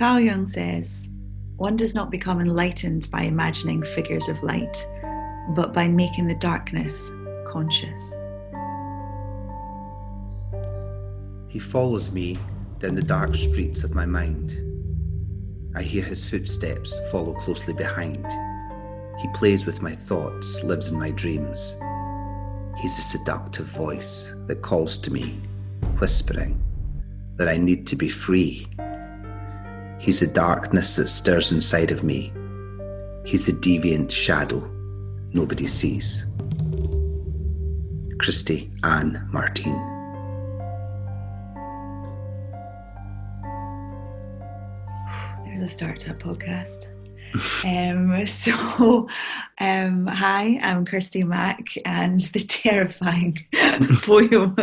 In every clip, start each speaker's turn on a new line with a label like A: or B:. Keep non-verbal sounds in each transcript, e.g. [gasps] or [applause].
A: Carl Jung says, one does not become enlightened by imagining figures of light, but by making the darkness conscious.
B: He follows me down the dark streets of my mind. I hear his footsteps follow closely behind. He plays with my thoughts, lives in my dreams. He's a seductive voice that calls to me, whispering that I need to be free. He's the darkness that stirs inside of me. He's the deviant shadow nobody sees. Christy Ann Martin.
A: There's a start to a podcast. [laughs] um, so, um, hi, I'm Kirsty Mack, and [laughs] the terrifying [laughs] poem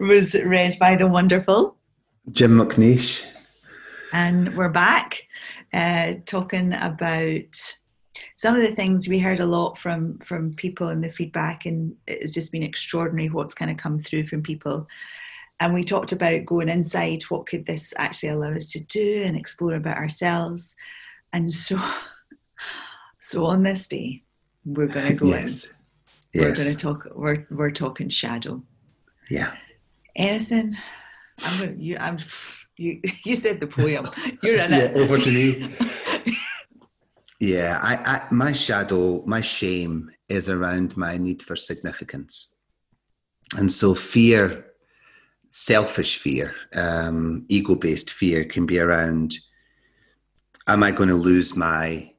A: was read by the wonderful
B: Jim McNeish.
A: And we're back uh, talking about some of the things we heard a lot from from people in the feedback, and it's just been extraordinary what's kind of come through from people. And we talked about going inside. What could this actually allow us to do, and explore about ourselves? And so, [laughs] so on this day, we're going to go yes. in. Yes. We're going to talk. We're we're talking shadow.
B: Yeah.
A: Anything? I'm going. You. I'm. You. [laughs] You said the poem. You're in
B: yeah,
A: it.
B: Over to me. [laughs] yeah. I, I. My shadow. My shame is around my need for significance, and so fear, selfish fear, um, ego-based fear, can be around am I going to lose my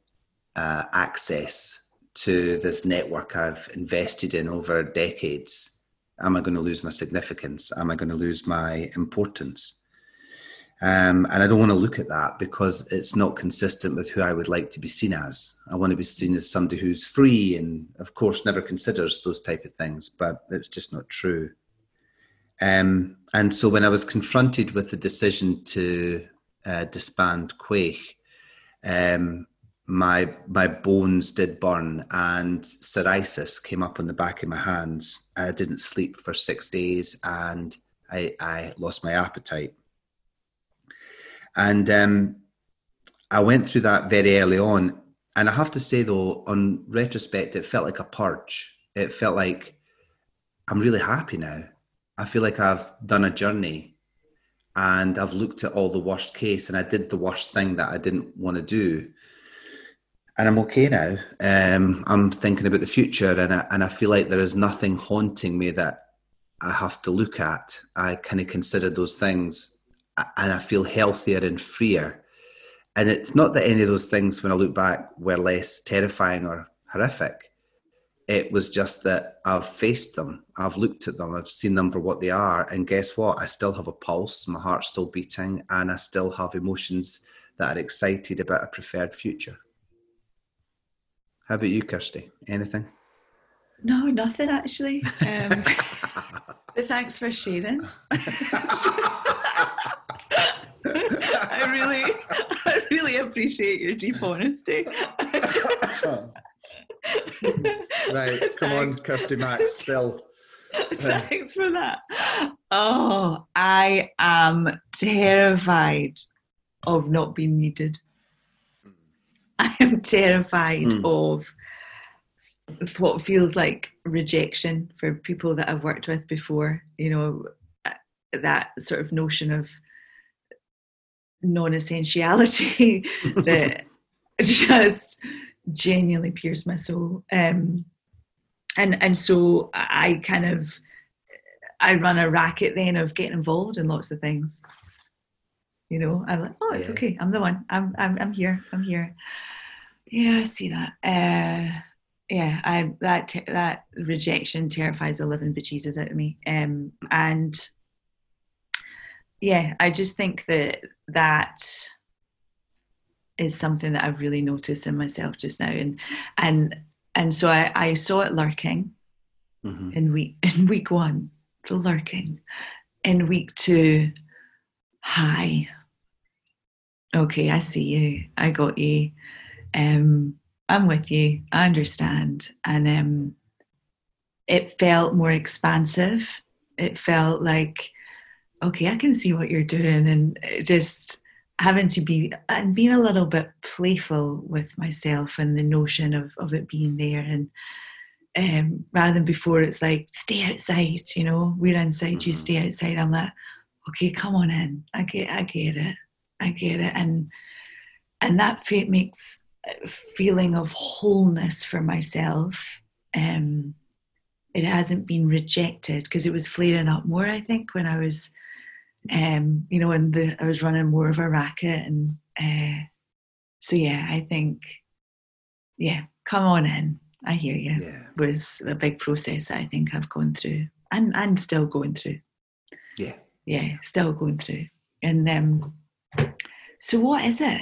B: uh, access to this network I've invested in over decades? Am I going to lose my significance? Am I going to lose my importance? Um, and I don't want to look at that because it's not consistent with who I would like to be seen as. I want to be seen as somebody who's free and, of course, never considers those type of things, but it's just not true. Um, and so when I was confronted with the decision to uh, disband Quaich, um, my my bones did burn and psoriasis came up on the back of my hands. I didn't sleep for six days and I, I lost my appetite. And um, I went through that very early on. And I have to say, though, on retrospect, it felt like a purge. It felt like I'm really happy now. I feel like I've done a journey and I've looked at all the worst case and I did the worst thing that I didn't want to do. And I'm okay now. Um, I'm thinking about the future and I, and I feel like there is nothing haunting me that I have to look at. I kind of consider those things and I feel healthier and freer. And it's not that any of those things, when I look back, were less terrifying or horrific it was just that I've faced them, I've looked at them, I've seen them for what they are, and guess what? I still have a pulse, my heart's still beating, and I still have emotions that are excited about a preferred future. How about you, Kirsty? Anything?
A: No, nothing actually. Um, [laughs] but thanks for sharing. [laughs] I really, I really appreciate your deep honesty. [laughs]
B: right, come on, Kirsty Max, Phil. [laughs]
A: Thanks for that. Oh, I am terrified of not being needed. I am terrified mm. of what feels like rejection for people that I've worked with before. You know, that sort of notion of non essentiality [laughs] that just genuinely pierced my soul. Um, and and so I kind of I run a racket then of getting involved in lots of things. You know, I'm like, oh, it's yeah. okay. I'm the one. I'm I'm I'm here. I'm here. Yeah, I see that. Uh, yeah, I that that rejection terrifies the living bejesus out of me. Um, and yeah, I just think that that is something that I've really noticed in myself just now, and and and so I, I saw it lurking mm-hmm. in week [laughs] in week one, the lurking, in week two, hi. Okay, I see you. I got you. Um, I'm with you. I understand, and um, it felt more expansive. It felt like, okay, I can see what you're doing, and just having to be and being a little bit playful with myself and the notion of, of it being there and um, rather than before it's like stay outside you know? We're inside you mm-hmm. stay outside. I'm like okay come on in. I get i get it. I get it and and that makes a feeling of wholeness for myself um it hasn't been rejected because it was flaring up more i think when i was um, you know, and the, I was running more of a racket, and uh, so yeah, I think, yeah, come on in. I hear you. Yeah. Was a big process I think I've gone through, and and still going through.
B: Yeah.
A: Yeah, still going through, and um, so what is it?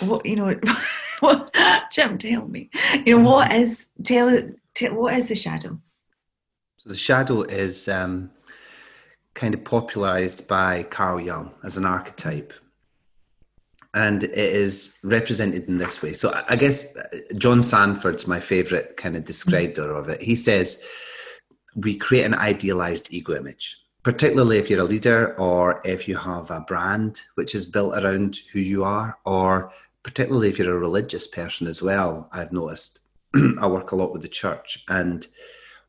A: What you know? [laughs] what Jim, tell me. You know what is tell, tell what is the shadow?
B: So the shadow is um, kind of popularized by Carl Jung as an archetype. And it is represented in this way. So I guess uh, John Sanford's my favorite kind of describer of it. He says, we create an idealized ego image, particularly if you're a leader or if you have a brand which is built around who you are, or particularly if you're a religious person as well. I've noticed [clears throat] I work a lot with the church and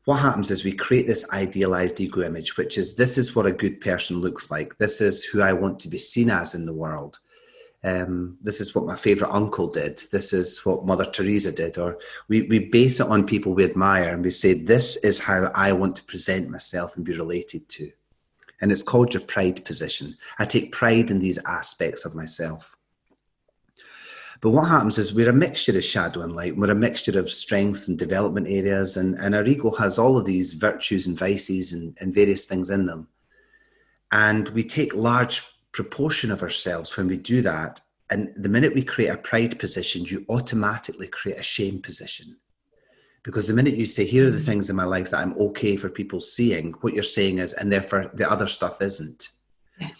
B: what happens is we create this idealized ego image, which is this is what a good person looks like. This is who I want to be seen as in the world. Um, this is what my favorite uncle did. This is what Mother Teresa did. Or we, we base it on people we admire and we say, this is how I want to present myself and be related to. And it's called your pride position. I take pride in these aspects of myself. But what happens is we're a mixture of shadow and light. We're a mixture of strength and development areas, and, and our ego has all of these virtues and vices and, and various things in them. And we take large proportion of ourselves when we do that. And the minute we create a pride position, you automatically create a shame position. Because the minute you say, here are the things in my life that I'm okay for people seeing, what you're saying is, and therefore the other stuff isn't. Yeah.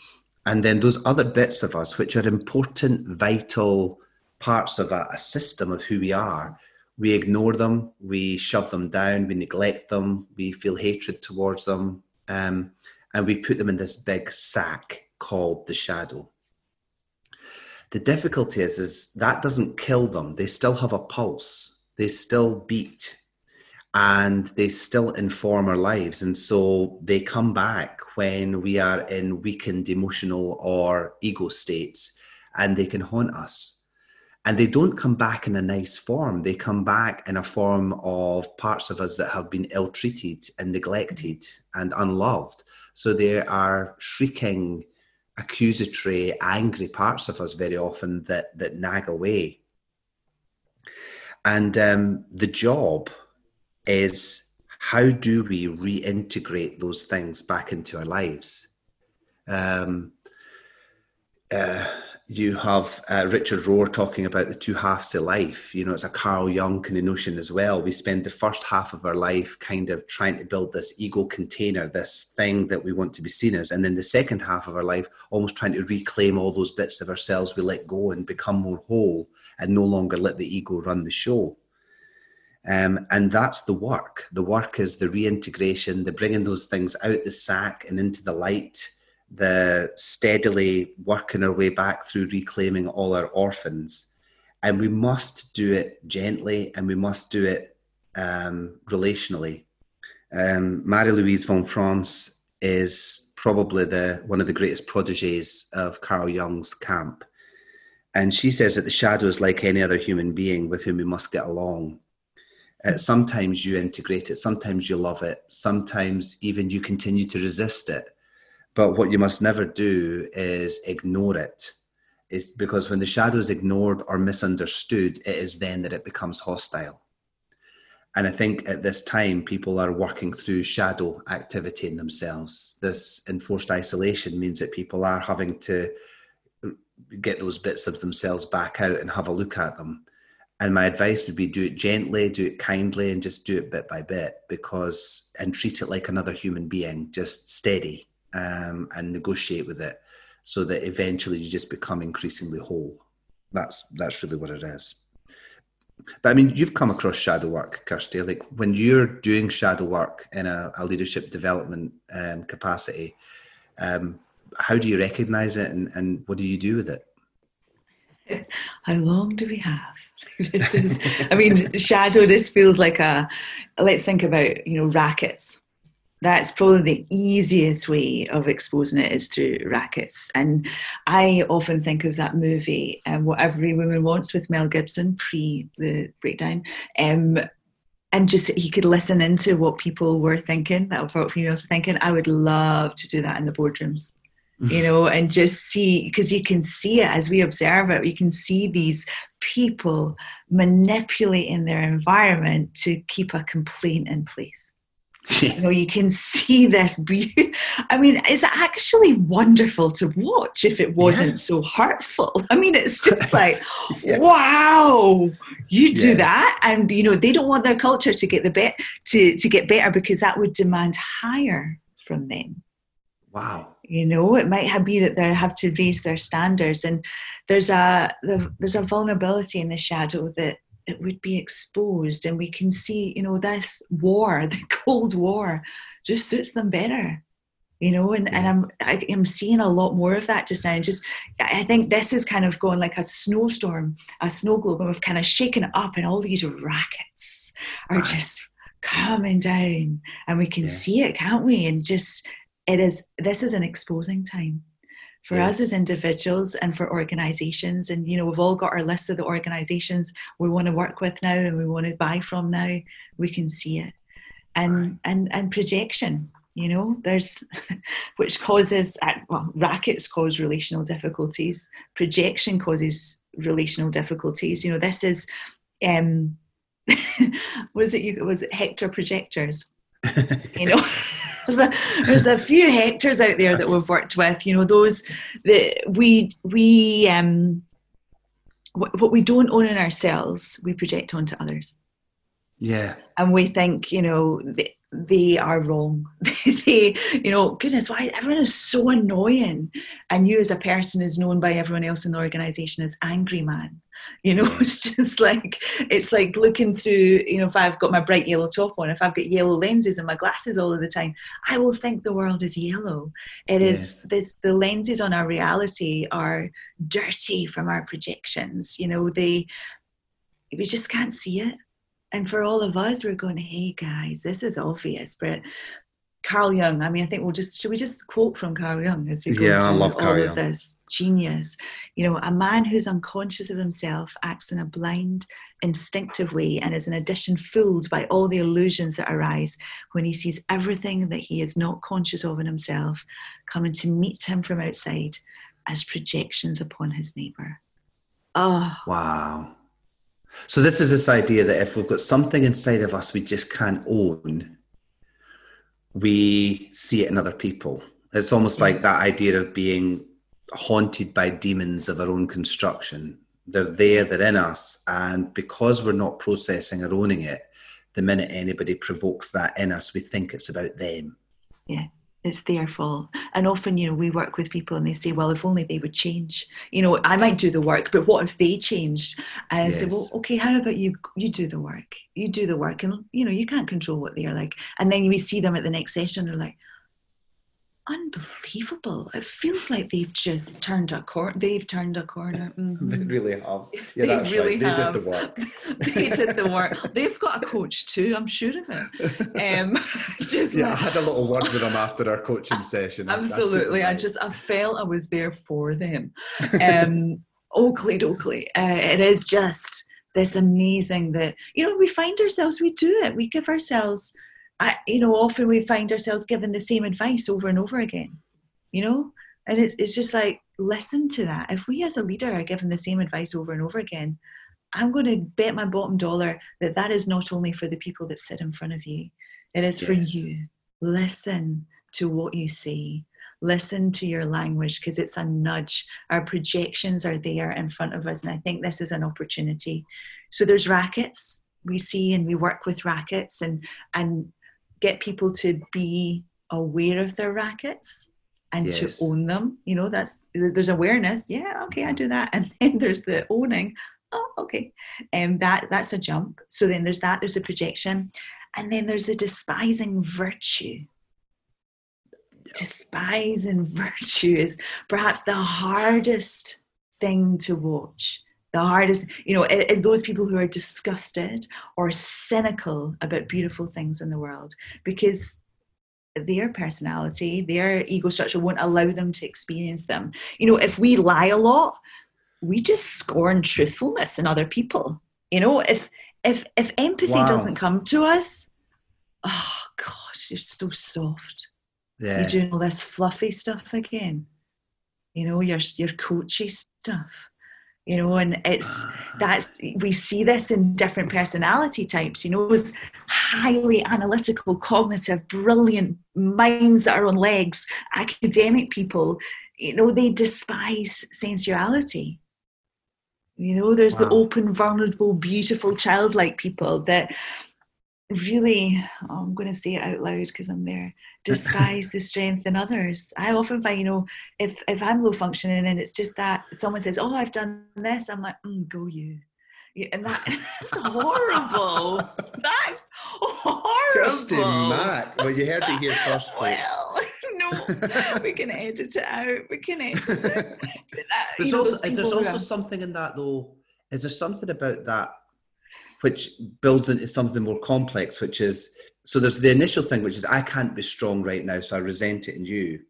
B: And then those other bits of us, which are important, vital, parts of a, a system of who we are, we ignore them, we shove them down, we neglect them, we feel hatred towards them, um, and we put them in this big sack called the shadow. The difficulty is, is that doesn't kill them. They still have a pulse. They still beat and they still inform our lives. And so they come back when we are in weakened emotional or ego states and they can haunt us and they don't come back in a nice form. They come back in a form of parts of us that have been ill treated and neglected and unloved. So there are shrieking accusatory angry parts of us very often that that nag away. And um, the job is how do we reintegrate those things back into our lives? Um, uh, you have uh, Richard Rohr talking about the two halves of life. You know, it's a Carl Jung kind of notion as well. We spend the first half of our life kind of trying to build this ego container, this thing that we want to be seen as. And then the second half of our life, almost trying to reclaim all those bits of ourselves we let go and become more whole and no longer let the ego run the show. Um, and that's the work. The work is the reintegration, the bringing those things out the sack and into the light the steadily working our way back through reclaiming all our orphans. And we must do it gently and we must do it um, relationally. Um, Marie Louise von Franz is probably the one of the greatest proteges of Carl Jung's camp. And she says that the shadow is like any other human being with whom we must get along. Uh, sometimes you integrate it, sometimes you love it, sometimes even you continue to resist it but what you must never do is ignore it. Is because when the shadow is ignored or misunderstood, it is then that it becomes hostile. And I think at this time, people are working through shadow activity in themselves. This enforced isolation means that people are having to get those bits of themselves back out and have a look at them. And my advice would be do it gently, do it kindly, and just do it bit by bit because, and treat it like another human being, just steady um, and negotiate with it so that eventually you just become increasingly whole. That's that's really what it is. But I mean, you've come across shadow work, Kirsty. Like when you're doing shadow work in a, a leadership development um, capacity, um, how do you recognize it and, and what do you do with it? [laughs]
A: How long do we have? [laughs] this is, I mean, shadow just feels like a. Let's think about you know rackets. That's probably the easiest way of exposing it is through rackets. And I often think of that movie, um, What Every Woman Wants, with Mel Gibson pre the breakdown. Um, and just he could listen into what people were thinking, that what females were thinking. I would love to do that in the boardrooms [laughs] you know, and just see because you can see it as we observe it. You can see these people manipulating their environment to keep a complaint in place. You know, you can see this beauty. [laughs] I mean, it's actually wonderful to watch if it wasn't yeah. so hurtful. [laughs] I mean, it's just [laughs] like, yeah. wow, you do that, and you know, they don't want their culture to get the bet to to get better because that would demand higher from them.
B: Wow
A: you know it might have be that they have to raise their standards and there's a there's a vulnerability in the shadow that it would be exposed and we can see you know this war [laughs] the cold war just suits them better you know and, and I'm I, am seeing a lot more of that just now. And just i think this is kind of going like a snowstorm a snow globe and we've kind of shaken it up and all these rackets are just coming down and we can yeah. see it can't we? And just it is this is an exposing time for yes. us as individuals and for organizations. And you know we've all got our list of the organizations we want to work with now and we want to buy from now. We can see it. And right. and and projection you know there's [laughs] which causes uh, well rackets cause relational difficulties. Projection causes relational difficulties. You know this is um [laughs] was it you was it hector projectors you know [laughs] there's a there's a few hectors out there that we've worked with you know those that we we um what we don't own in ourselves we project onto others.
B: Yeah.
A: And we think you know they are wrong. [laughs] They you know goodness why everyone is so annoying. And you as a person is known by everyone else in the organization as angry man. You know [laughs] it's just like it's like looking through you know if i've got my bright yellow top on if i've got yellow lenses and my glasses all of the time i will think the world is yellow. It is this the lenses on our reality are dirty from our projections. You know they we just can't see it and for all of us we're going hey guys this is obvious but Carl Jung. I mean, I think we'll just should we just quote from Carl Jung as we go
B: yeah, through
A: all Carl of this genius. You know, a man who's unconscious of himself acts in a blind, instinctive way, and is in addition fooled by all the illusions that arise when he sees everything that he is not conscious of in himself coming to meet him from outside as projections upon his neighbor. Oh,
B: wow. So this is this idea that if we've got something inside of us we just can't own we see it in other people. It's almost like that idea of being haunted by demons of our own construction. They're there, they're in us, and because we're not processing or owning it, the minute anybody provokes that in us, we think it's about them.
A: Yeah it's their fault. And often, you know, we work with people and they say, well, if only they would change. You know, I might do the work, but what if they changed? And yes. I say, well, okay, how about you you do the work? You do the work and you know, you can't control what they are like. And then we see them at the next session, they're like, unbelievable. It feels like they've just turned a corner. They've turned a corner.
B: Mm-hmm. They really have.
A: Yes, yeah, they really right. have. They did the work. [laughs] they did the work. They've got a coach too. I'm sure of it. Um, [laughs]
B: just yeah, like, I had a little word with them after our coaching session.
A: Absolutely. I, I, just I felt I was there for them. Um, [laughs] Oakley, Oakley. Uh, it is just this amazing that you know we find ourselves. We do it. We give ourselves I, you know, often we find ourselves given the same advice over and over again, you know, and it, it's just like, listen to that. If we as a leader are given the same advice over and over again, I'm going to bet my bottom dollar that that is not only for the people that sit in front of you, it is yes. for you. Listen to what you say. Listen to your language because it's a nudge. Our projections are there in front of us, and I think this is an opportunity. So there's rackets we see, and we work with rackets, and and get people to be aware of their rackets and yes. to own them. You know, that's there's awareness. Yeah, okay, I do that, [laughs] and then there's the owning. Oh, okay, and um, that that's a jump. So then there's that. There's a projection, and then there's the despising virtue. Despising [laughs] virtue is perhaps the hardest thing to watch. The hardest, you know, is those people who are disgusted or cynical about beautiful things in the world because their personality, their ego structure won't allow them to experience them. You know, if we lie a lot, we just scorn truthfulness in other people. You know, if if if empathy wow. doesn't come to us, oh gosh, you're so soft. Yeah. You're doing all this fluffy stuff again. You know, your your coachy stuff. You know, and it's that's we see this in different personality types. You know, with highly analytical, cognitive, brilliant minds that are on legs, academic people. You know, they despise sensuality you know, there's wow. the open, vulnerable, beautiful, childlike people that really, oh, I'm going to say it out loud because I'm there, [laughs] disguise the strength in others. I often find, you know, if, if I'm low functioning and it's just that someone says, Oh, I've done this, I'm like, mm, Go you. And that is [laughs] horrible. That's horrible. [laughs]
B: Kirsty Matt. Well, you heard it here first, folks.
A: Well, no, we can edit it out. We can edit it.
B: That, there's know, also, there's also something in that, though. Is there something about that which builds into something more complex, which is so there's the initial thing, which is I can't be strong right now, so I resent it in you.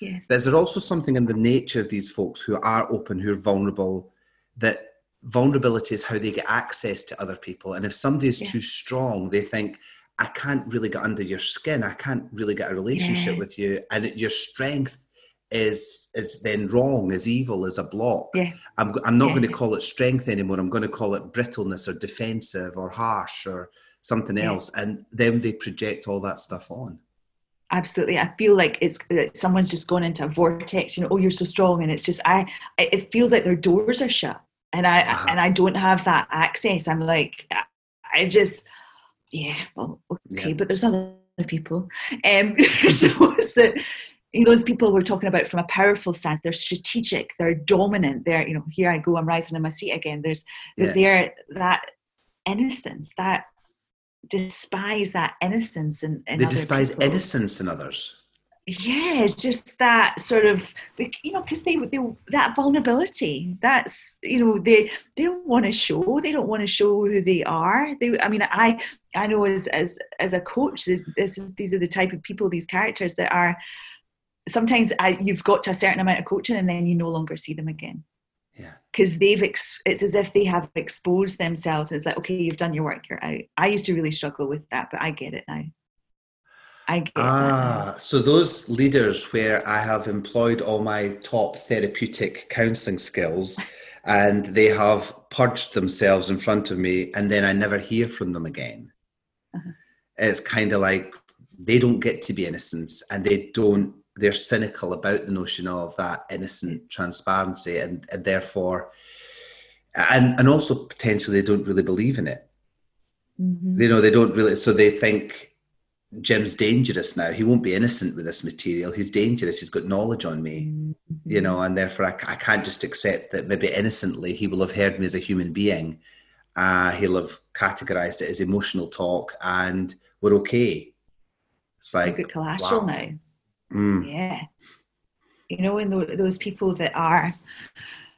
A: Yes.
B: There's also something in the nature of these folks who are open, who are vulnerable, that vulnerability is how they get access to other people. And if somebody is yeah. too strong, they think, I can't really get under your skin. I can't really get a relationship yeah. with you. And your strength is is then wrong, is evil, is a block.
A: Yeah.
B: I'm, I'm not yeah. going to call it strength anymore. I'm going to call it brittleness or defensive or harsh or something else. And then they project all that stuff on
A: absolutely i feel like it's someone's just gone into a vortex you know oh you're so strong and it's just i it feels like their doors are shut and I uh-huh. and I don't have that access. I'm like, I just, yeah, well, okay, yeah. but there's other people. Um, [laughs] so it's that those people we're talking about from a powerful stance. They're strategic. They're dominant. They're you know, here I go. I'm rising in my seat again. There's yeah. they're that innocence that despise that innocence and
B: they despise people. innocence in others
A: yeah just that sort of you know because they, they that vulnerability that's you know they they don't want to show they don't want to show who they are they i mean i i know as as as a coach this, this is these are the type of people these characters that are sometimes I, you've got to a certain amount of coaching and then you no longer see them again.
B: Yeah.
A: Because they've ex- it's as if they have exposed themselves. It's like okay you've done your work you're out. I used to really struggle with that but i get it now. I get
B: ah, so those leaders where I have employed all my top therapeutic counseling skills [laughs] and they have purged themselves in front of me and then I never hear from them again. Uh-huh. It's kind of like they don't get to be innocent and they don't, they're cynical about the notion of that innocent transparency and, and therefore, and, and also potentially they don't really believe in it. Mm-hmm. You know, they don't really, so they think, Jim's dangerous now. He won't be innocent with this material. He's dangerous. He's got knowledge on me, mm-hmm. you know, and therefore I, I, can't just accept that maybe innocently he will have heard me as a human being. Uh, he'll have categorized it as emotional talk and we're okay. It's like
A: good collateral wow. now. Mm. Yeah. You know, in those people that are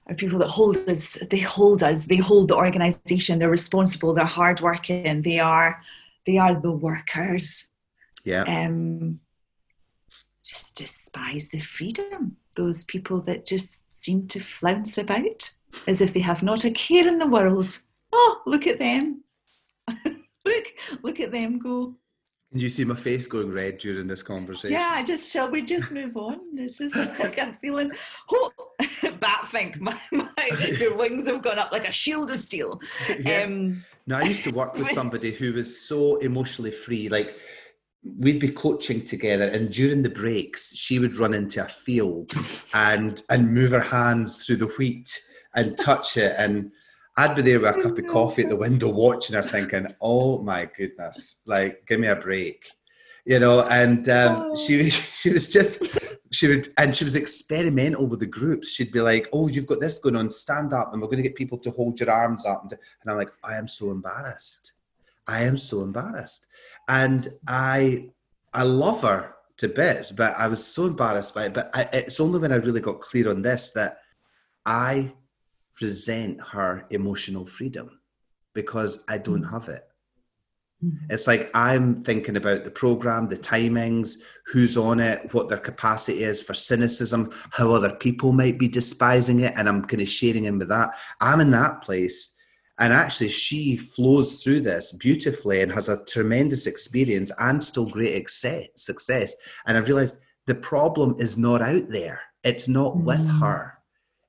A: are people that hold us, they hold us, they hold the organization, they're responsible, they're hardworking, they are they are the workers
B: yeah.
A: Um, just despise the freedom. Those people that just seem to flounce about as if they have not a care in the world. Oh, look at them. [laughs] look, look at them go.
B: Can you see my face going red during this conversation?
A: Yeah, just shall we just move on? It's just like I'm feeling oh [laughs] Batfink, [laughs] my, my your wings have gone up like a shield of steel. [laughs]
B: Yeah. Um, now I used to work with somebody who was so emotionally free, like we'd be coaching together and during the breaks she would run into a field and and move her hands through the wheat and touch it and I'd be there with a cup of coffee at the window watching her thinking oh my goodness like give me a break you know and um, oh. she [laughs] she was just she would and she was experimental with the groups she'd be like oh you've got this going on stand up and we're going to get people to hold your arms up and, and i'm like i am so embarrassed i am so embarrassed and I I love her to bits, but I was so embarrassed by it. But I, it's only when I really got clear on this that I resent her emotional freedom because I don't
A: Mm.
B: have it.
A: Mhm.
B: It's like I'm thinking about the program, the timings, who's on it, what their capacity is for cynicism, how other people might be despising it, and I'm kind of sharing in with that. I'm in that place. And actually, she flows through this beautifully and has a tremendous experience and still great success. And I realized the problem is not out there, it's not with
A: Mm.
B: her.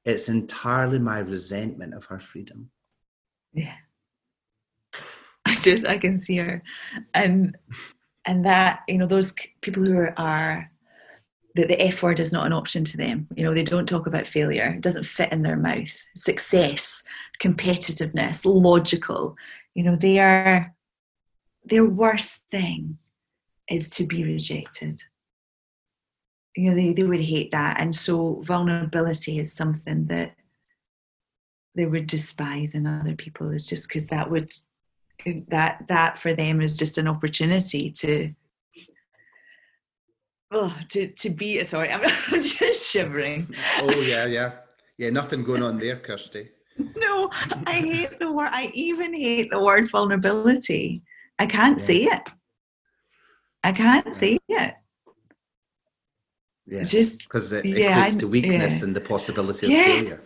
B: It's entirely my resentment of her freedom.
A: Yeah. [laughs] I just I can see her, and and that you know those people who are, are the, the F word is not an option to them. You know they don't talk about failure; it doesn't fit in their mouth. Success, competitiveness, logical. You know they are their worst thing is to be rejected. You know they they would hate that, and so vulnerability is something that they would despise in other people. It's just because that would that that for them is just an opportunity to oh to to be sorry [laughs] i'm, just shivering.
B: Oh, yeah, yeah. Yeah, nothing going on there, Kirsty. [laughs]
A: no i hate the word i even hate the word vulnerability. I can't
B: Yeah.
A: say it. I can't say it
B: Yeah.
A: just
B: Because it
A: Yeah,
B: equates
A: I-
B: to weakness
A: yeah.
B: and the possibility of
A: Yeah.
B: failure.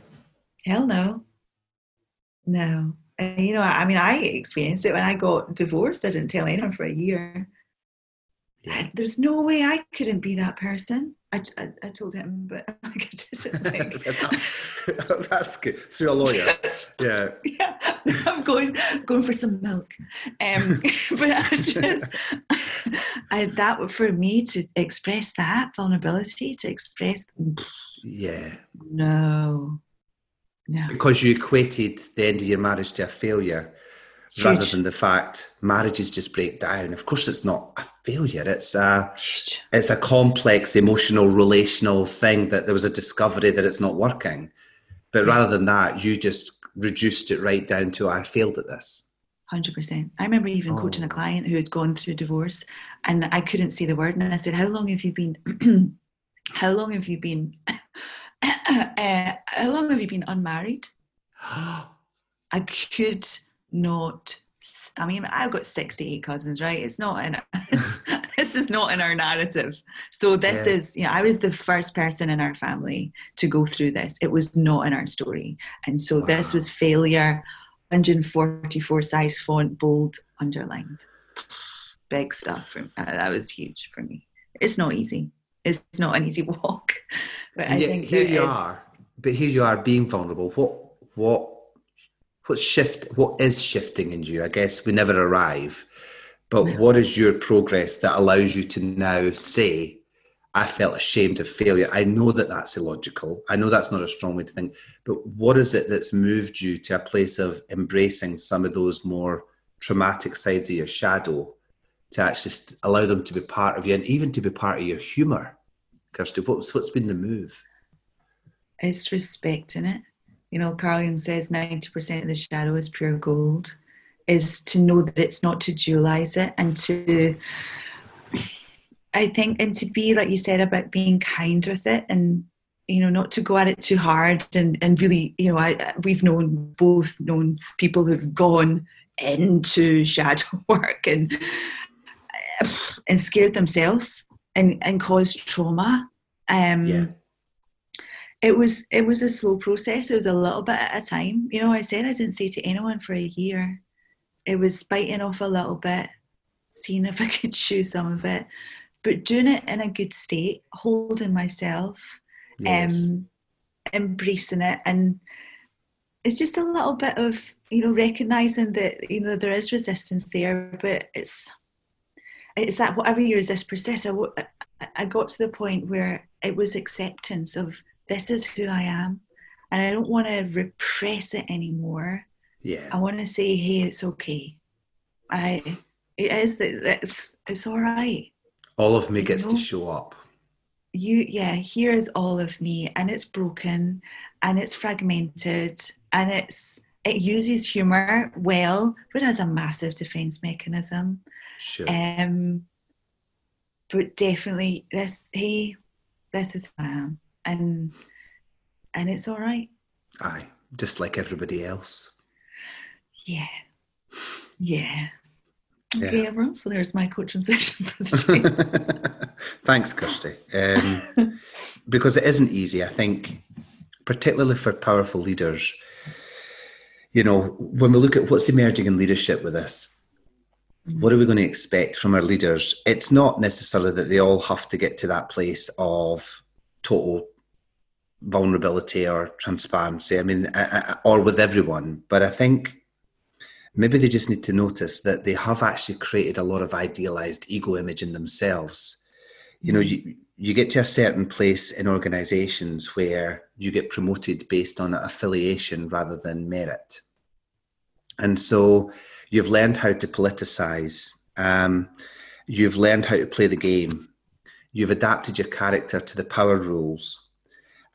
A: hell no no and, you know i mean i experienced it when i got divorced i didn't tell anyone for a year. I- there's no way I couldn't be that person. I, I, I told him, but [laughs] like, I didn't [laughs] think. [laughs]
B: That's good. Through a lawyer. Yeah.
A: yeah, I'm going going for some milk. Um, but I just, I that for me to express that vulnerability, to express
B: Yeah.
A: no, no,
B: Because you equated the end of your marriage to a failure rather than the fact marriages just break down. Of course, it's not a failure. It's a
A: Huge.
B: it's a complex emotional relational thing that there was a discovery that it's not working. But rather than that, you just reduced it right down to I failed at this.
A: Hundred percent. I remember even coaching a
B: Oh.
A: client who had gone through divorce, and I couldn't say the word. And I said, "How long have you been? [clears throat] how long have you been? [clears throat] uh, how long have you been unmarried?" [gasps] I could not. I mean, I've got sixty-eight cousins, right? It's not in. [laughs] It's, [laughs] this is not in our narrative. So this
B: Yeah.
A: is, you know, I was the first person in our family to go through this. It was not in our story, and so this was failure. 144 size font, bold, underlined. Big stuff. For, uh, that was huge for me. It's not easy. It's not an easy [laughs] walk. But I
B: And yet
A: think
B: here you
A: is-
B: are. But here you are being vulnerable. What what what shift what is shifting in you? I guess we never arrive. But
A: No.
B: what is your progress that allows you to now say, I felt ashamed of failure. I know that that's illogical. I know that's not a strong way to think. But what is it that's moved you to a place of embracing some of those more traumatic sides of your shadow to actually st- allow them to be part of you and even to be part of your humor? Kirsty, what's, what's been the move?
A: it's respecting it. You know, Carl Jung says 90% of the shadow is pure gold, is to know that it's not to dualize it and to, I think, and to be, like you said, about being kind with it and, you know, not to go at it too hard and, and really, you know, I, we've known, both known people who've gone into shadow [laughs] work and, and scared themselves and, and caused trauma. Um,
B: Yeah.
A: It was it was a slow process. It was a little bit at a time. You know, I said I didn't say to anyone for a year. It was biting off a little bit, seeing if I [laughs] could chew some of it, but doing it in a good state, holding myself,
B: Yes.
A: um, embracing it, and it's just a little bit of you know recognizing that you know there is resistance there, but it's it's that whatever you resist wa- I- I got to the point where it was acceptance of this is who I am, and I don't want to repress it anymore.
B: yeah.
A: I want to say, hey, it's okay. I it is it's it's all right.
B: All of me
A: you
B: gets
A: know?
B: to show up.
A: You yeah, here is all of me, and it's broken, and it's fragmented, and it's it uses humor well, but has a massive defense mechanism.
B: Sure.
A: Um, but definitely this hey, this is who I am, and and it's all right.
B: Aye. just like everybody else.
A: Yeah. Yeah. Okay, yeah. everyone. So there's my coaching [laughs] session for the
B: day. [laughs] Thanks, Kirsty. Um, [laughs] because it isn't easy. I think, particularly for powerful leaders, you know, when we look at what's emerging in leadership with us, mm-hmm. what are we going to expect from our leaders? It's not necessarily that they all have to get to that place of total vulnerability or transparency. I mean, uh, uh, uh, or with everyone, but I think maybe they just need to notice that they have actually created a lot of idealized ego image in themselves. You know, mm. you you get to a certain place in organizations where you get promoted based on affiliation rather than merit. And so you've learned how to politicize, um, you've learned how to play the game, you've adapted your character to the power rules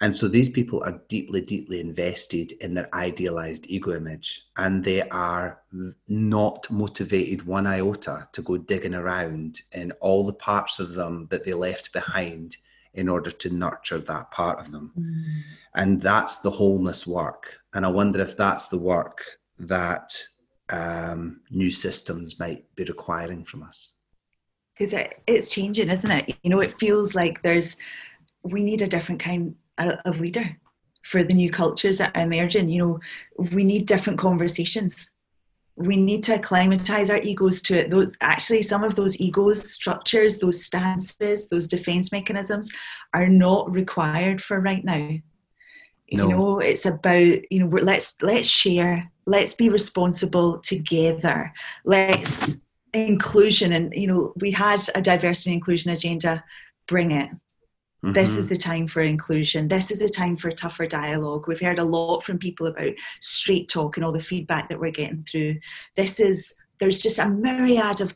B: and so these people are deeply, deeply invested in their idealized ego image, and they are not motivated one iota to go digging around in all the parts of them that they left behind in order to nurture that part of them. Mm. And that's the wholeness work. And I wonder if that's the work that um, new systems might be requiring from us.
A: Because it, it's changing, isn't it? You know, it feels like there's, we need a different kind of leader for the new cultures that are emerging. You know, we need different conversations. We need to acclimatize our egos to it. Those, actually, some of those egos, structures, those stances, those defense mechanisms are not required for right now. No. You know, it's about you know let's let's share, let's be responsible together. Let's inclusion and you know we had a diversity and inclusion agenda. Bring it Mm-hmm. This is mm-hmm. the time for inclusion. This is the time for tougher dialogue. We've heard a lot from people about straight talk and all the feedback that we're getting through. This is, there's just a myriad of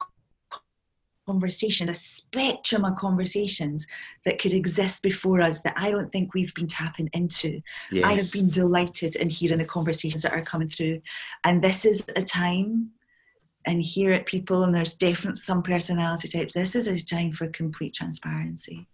A: conversations, a spectrum of conversations that could exist before us that I don't think we've been tapping into. Yes. I have been delighted in hearing the conversations that are coming through. And this is a time and hear it people and there's definitely some personality types. This is a time for complete transparency.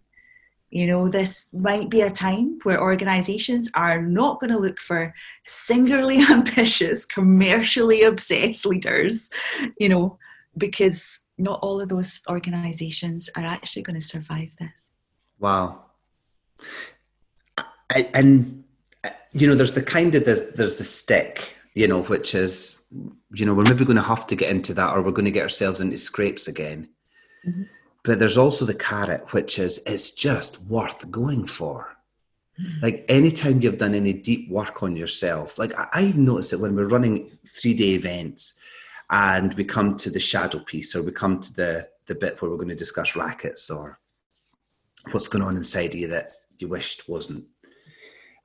A: You know, this might be a time where organizations are not going to look for singularly [laughs] ambitious, commercially obsessed leaders, you know, because not all of those organizations are actually going to survive this.
B: Wow. I, and, you know, there's the kind of, there's, there's the stick, you know, which is, you know, we're maybe going to have to get into that or we're going to get ourselves into scrapes again. Mm-hmm. But there's also the carrot, which is it's just worth going for. Mm. Like anytime you've done any deep work on yourself, like I, I've noticed that when we're running three day events and we come to the shadow piece or we come to the, the bit where we're going to discuss rackets or what's going on inside you that you wished wasn't.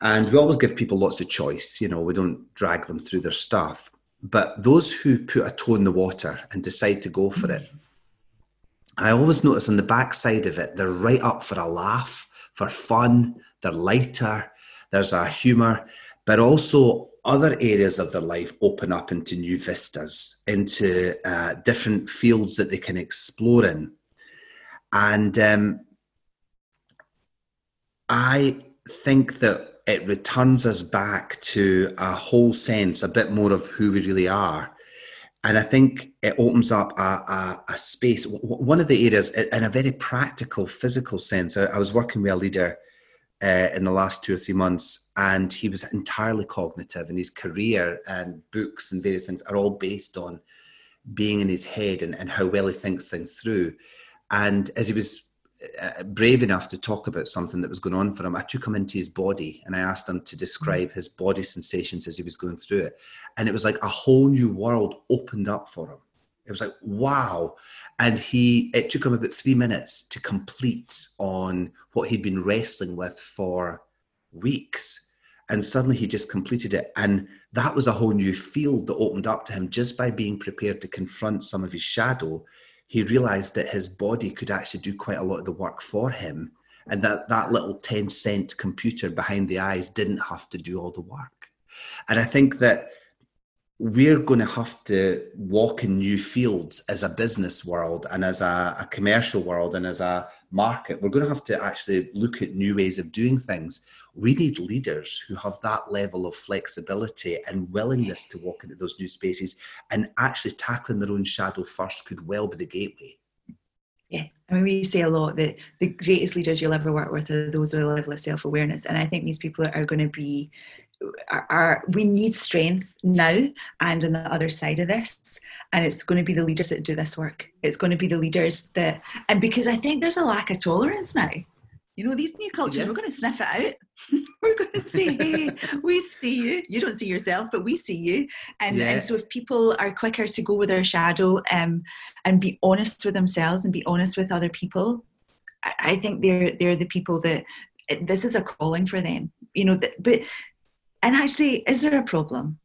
B: And we always give people lots of choice, you know, we don't drag them through their stuff. But those who put a toe in the water and decide to go for it, I always notice on the back side of it, they're right up for a laugh, for fun, they're lighter, there's a humour, but also other areas of their life open up into new vistas, into uh, different fields that they can explore in. And um, I think that it returns us back to a whole sense, a bit more of who we really are and I think it opens up a, a, a, space. One of the areas, in a very practical, physical sense, I, was working with a leader uh, in the last two or three months, and he was entirely cognitive, and his career and books and various things are all based on being in his head and, and how well he thinks things through. And as he was Uh, uh, brave enough to talk about something that was going on for him, I took him into his body and I asked him to describe his body sensations as he was going through it. And it was like a whole new world opened up for him. It was like, wow. And he, it took him about three minutes to complete on what he'd been wrestling with for weeks. And suddenly he just completed it. And that was a whole new field that opened up to him just by being prepared to confront some of his shadow he realized that his body could actually do quite a lot of the work for him. And that that little 10 cent computer behind the eyes didn't have to do all the work. And i think that we're going to have to walk in new fields as a business world and as a, a, commercial world and as a market. We're going to have to actually look at new ways of doing things. We need leaders who have that level of flexibility and willingness to walk into those new spaces and actually tackling their own shadow first could well be the gateway.
A: Yeah, I mean, we say a lot that the greatest leaders you'll ever work with are those with a level of self awareness. And I think these people are going to be are, are, we need strength now and on the other side of this and it's going to be the leaders that do this work. It's going to be the leaders that and because i think there's a lack of tolerance now. You know these new cultures yeah. we're going to sniff it out. [laughs] We're going to say hey we see you. You don't see yourself but we see you. And, yeah. and so if people are quicker to go with their shadow um, and be honest with themselves and be honest with other people I, I think they're they're the people that this is a calling for them. You know but and actually, is there a problem?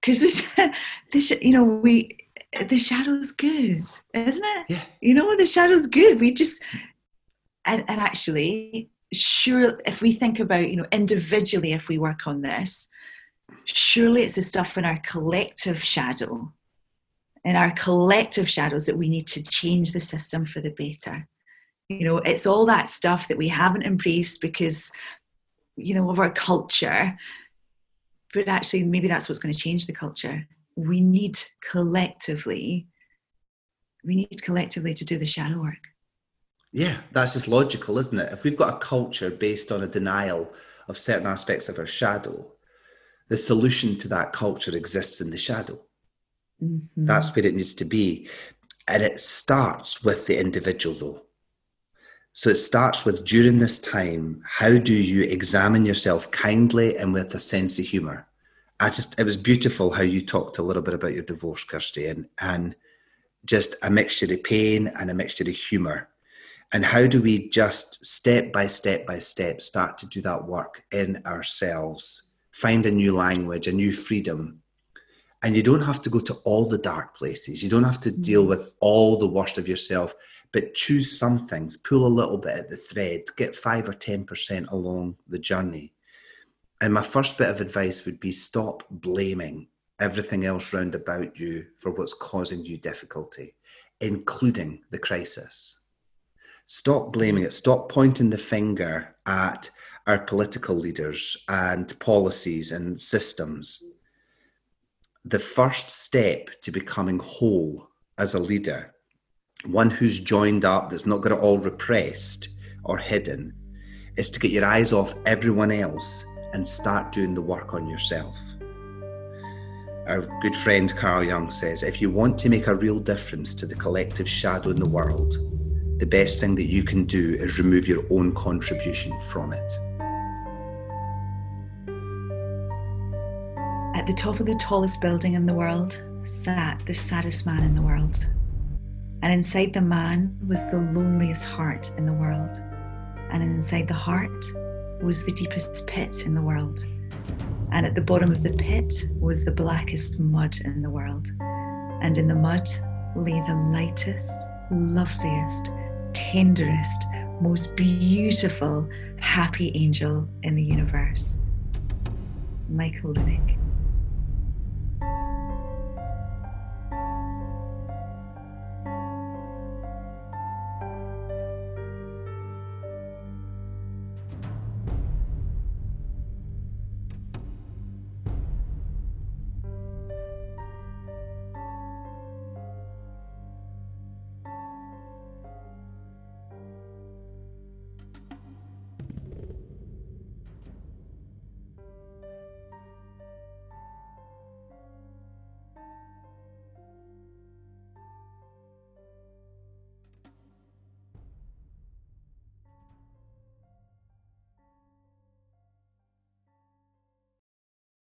A: Because the, [laughs] you know, we the shadow's good, isn't it?
B: Yeah.
A: You know, the shadow's good. We just and, and actually, sure, if we think about, you know, individually, if we work on this, surely it's the stuff in our collective shadow, in our collective shadows that we need to change the system for the better. You know, it's all that stuff that we haven't embraced because you know, of our culture. But actually, maybe that's what's going to change the culture. We need collectively, we need collectively to do the shadow work.
B: Yeah, that's just logical, isn't it? If we've got a culture based on a denial of certain aspects of our shadow, the solution to that culture exists in the shadow. Mm-hmm. That's where it needs to be. And it starts with the individual, though. So it starts with during this time, how do you examine yourself kindly and with a sense of humor? I just, it was beautiful how you talked a little bit about your divorce, Kirsty, and, and just a mixture of pain and a mixture of humor. And how do we just step by step by step start to do that work in ourselves, find a new language, a new freedom? And you don't have to go to all the dark places. You don't have to deal mm. with all the worst of yourself but choose some things, pull a little bit at the thread, get five or 10% along the journey. And my first bit of advice would be stop blaming everything else round about you for what's causing you difficulty, including the crisis. Stop blaming it. Stop pointing the finger at our political leaders and policies and systems. The first step to becoming whole as a leader one who's joined up, that's not got it all repressed or hidden, is to get your eyes off everyone else and start doing the work on yourself. Our good friend Carl Jung says if you want to make a real difference to the collective shadow in the world, the best thing that you can do is remove your own contribution from it.
A: At the top of the tallest building in the world sat the saddest man in the world and inside the man was the loneliest heart in the world. And inside the heart was the deepest pit in the world. And at the bottom of the pit was the blackest mud in the world. And in the mud lay the lightest, loveliest, tenderest, most beautiful, happy angel in the universe Michael Leunig.